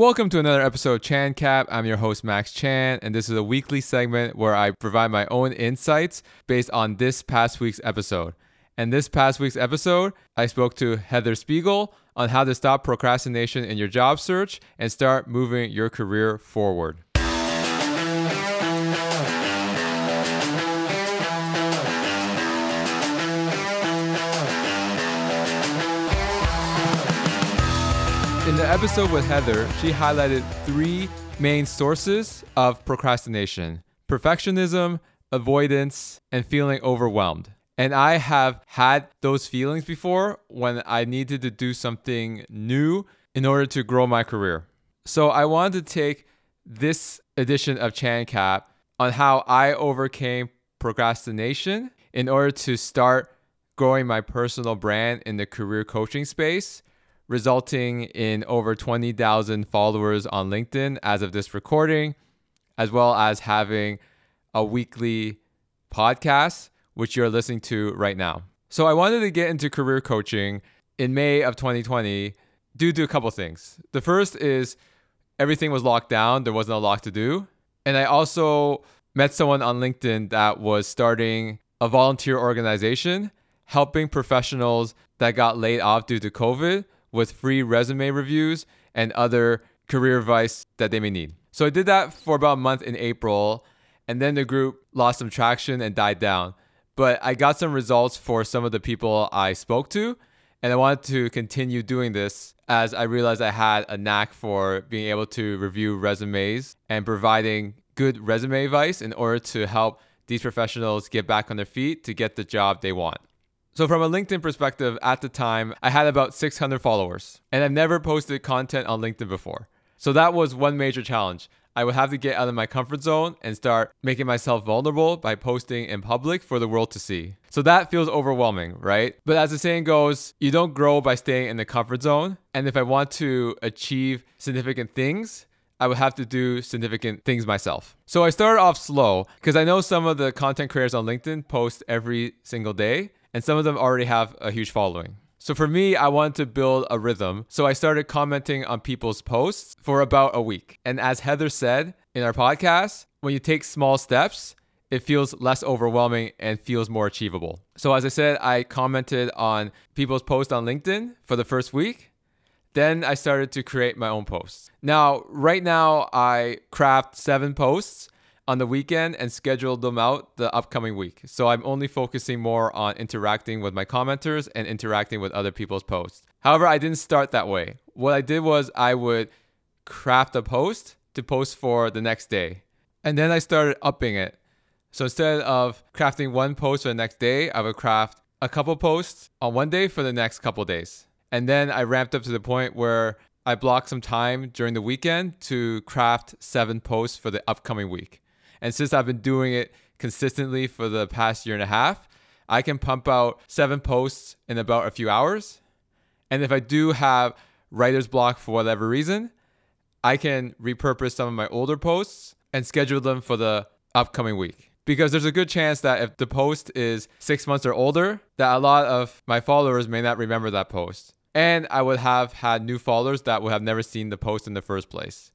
Welcome to another episode of Chan Cap. I'm your host, Max Chan, and this is a weekly segment where I provide my own insights based on this past week's episode. And this past week's episode, I spoke to Heather Spiegel on how to stop procrastination in your job search and start moving your career forward. In the episode with Heather, she highlighted three main sources of procrastination perfectionism, avoidance, and feeling overwhelmed. And I have had those feelings before when I needed to do something new in order to grow my career. So I wanted to take this edition of Chan Cap on how I overcame procrastination in order to start growing my personal brand in the career coaching space resulting in over 20,000 followers on LinkedIn as of this recording, as well as having a weekly podcast, which you're listening to right now. So I wanted to get into career coaching in May of 2020 due to a couple things. The first is everything was locked down, there wasn't a lot to do. And I also met someone on LinkedIn that was starting a volunteer organization helping professionals that got laid off due to COVID with free resume reviews and other career advice that they may need. So I did that for about a month in April, and then the group lost some traction and died down. But I got some results for some of the people I spoke to, and I wanted to continue doing this as I realized I had a knack for being able to review resumes and providing good resume advice in order to help these professionals get back on their feet to get the job they want. So, from a LinkedIn perspective, at the time, I had about 600 followers, and I've never posted content on LinkedIn before. So, that was one major challenge. I would have to get out of my comfort zone and start making myself vulnerable by posting in public for the world to see. So, that feels overwhelming, right? But as the saying goes, you don't grow by staying in the comfort zone. And if I want to achieve significant things, I would have to do significant things myself. So I started off slow because I know some of the content creators on LinkedIn post every single day and some of them already have a huge following. So for me, I wanted to build a rhythm. So I started commenting on people's posts for about a week. And as Heather said in our podcast, when you take small steps, it feels less overwhelming and feels more achievable. So as I said, I commented on people's posts on LinkedIn for the first week. Then I started to create my own posts. Now, right now, I craft seven posts on the weekend and scheduled them out the upcoming week. So I'm only focusing more on interacting with my commenters and interacting with other people's posts. However, I didn't start that way. What I did was I would craft a post to post for the next day. And then I started upping it. So instead of crafting one post for the next day, I would craft a couple posts on one day for the next couple days. And then I ramped up to the point where I blocked some time during the weekend to craft seven posts for the upcoming week. And since I've been doing it consistently for the past year and a half, I can pump out seven posts in about a few hours. And if I do have writer's block for whatever reason, I can repurpose some of my older posts and schedule them for the upcoming week. Because there's a good chance that if the post is six months or older, that a lot of my followers may not remember that post. And I would have had new followers that would have never seen the post in the first place.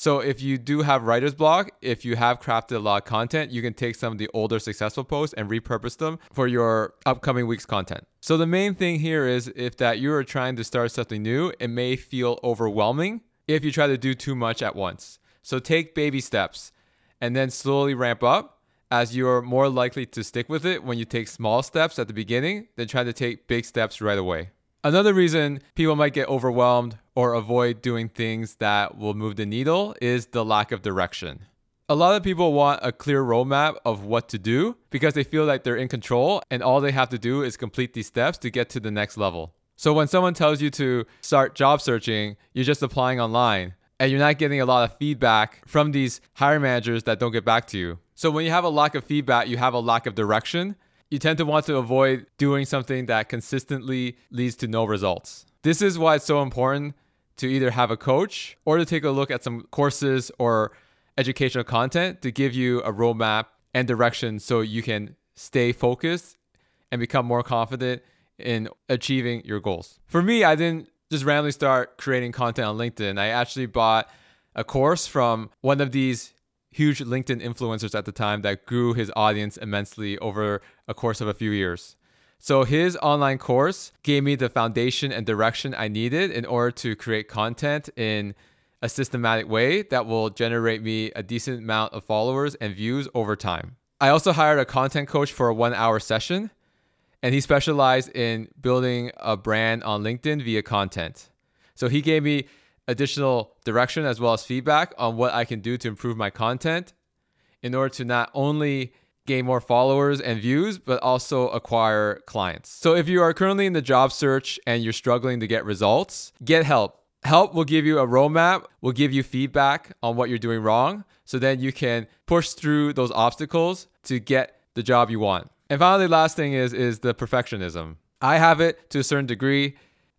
So if you do have writer's block, if you have crafted a lot of content, you can take some of the older successful posts and repurpose them for your upcoming week's content. So the main thing here is if that you are trying to start something new, it may feel overwhelming if you try to do too much at once. So take baby steps and then slowly ramp up as you're more likely to stick with it when you take small steps at the beginning than try to take big steps right away. Another reason people might get overwhelmed or avoid doing things that will move the needle is the lack of direction. A lot of people want a clear roadmap of what to do because they feel like they're in control and all they have to do is complete these steps to get to the next level. So when someone tells you to start job searching, you're just applying online and you're not getting a lot of feedback from these hiring managers that don't get back to you. So when you have a lack of feedback, you have a lack of direction you tend to want to avoid doing something that consistently leads to no results. This is why it's so important to either have a coach or to take a look at some courses or educational content to give you a roadmap and direction so you can stay focused and become more confident in achieving your goals. For me, I didn't just randomly start creating content on LinkedIn. I actually bought a course from one of these huge LinkedIn influencers at the time that grew his audience immensely over a course of a few years. So his online course gave me the foundation and direction I needed in order to create content in a systematic way that will generate me a decent amount of followers and views over time. I also hired a content coach for a one hour session, and he specialized in building a brand on LinkedIn via content. So he gave me additional direction as well as feedback on what I can do to improve my content in order to not only gain more followers and views, but also acquire clients. So if you are currently in the job search and you're struggling to get results, get help. Help will give you a roadmap, will give you feedback on what you're doing wrong. So then you can push through those obstacles to get the job you want. And finally, last thing is is the perfectionism. I have it to a certain degree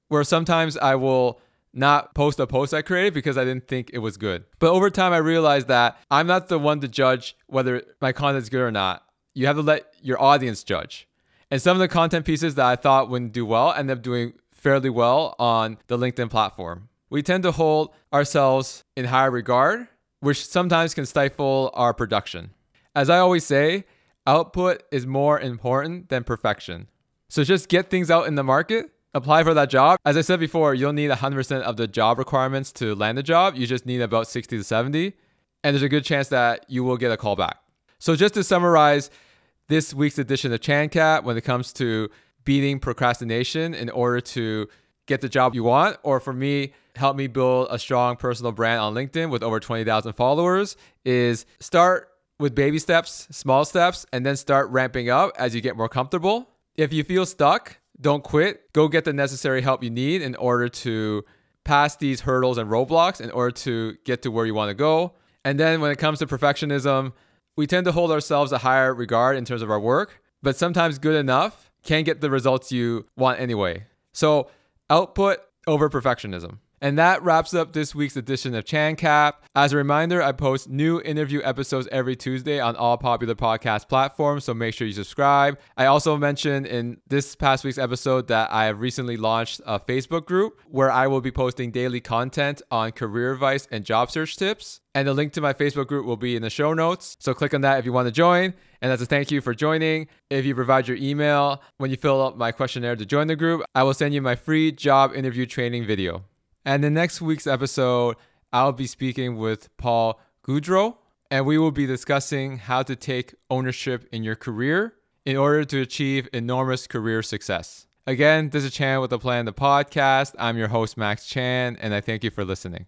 where sometimes I will not post a post I created because I didn't think it was good. But over time, I realized that I'm not the one to judge whether my content is good or not. You have to let your audience judge. And some of the content pieces that I thought wouldn't do well end up doing fairly well on the LinkedIn platform. We tend to hold ourselves in higher regard, which sometimes can stifle our production. As I always say, output is more important than perfection. So just get things out in the market apply for that job. As I said before, you'll need 100% of the job requirements to land the job. You just need about 60 to 70. And there's a good chance that you will get a call back. So, just to summarize this week's edition of Chan Cap, when it comes to beating procrastination in order to get the job you want, or for me, help me build a strong personal brand on LinkedIn with over 20,000 followers, is start with baby steps, small steps, and then start ramping up as you get more comfortable. If you feel stuck, don't quit. Go get the necessary help you need in order to pass these hurdles and roadblocks in order to get to where you want to go. And then when it comes to perfectionism, we tend to hold ourselves a higher regard in terms of our work, but sometimes good enough can get the results you want anyway. So, output over perfectionism. And that wraps up this week's edition of Chan Cap. As a reminder, I post new interview episodes every Tuesday on all popular podcast platforms, so make sure you subscribe. I also mentioned in this past week's episode that I have recently launched a Facebook group where I will be posting daily content on career advice and job search tips. And the link to my Facebook group will be in the show notes. So click on that if you want to join. And as a thank you for joining, if you provide your email when you fill out my questionnaire to join the group, I will send you my free job interview training video. And in next week's episode, I'll be speaking with Paul Goudreau, and we will be discussing how to take ownership in your career in order to achieve enormous career success. Again, this is Chan with the Plan the podcast. I'm your host, Max Chan, and I thank you for listening.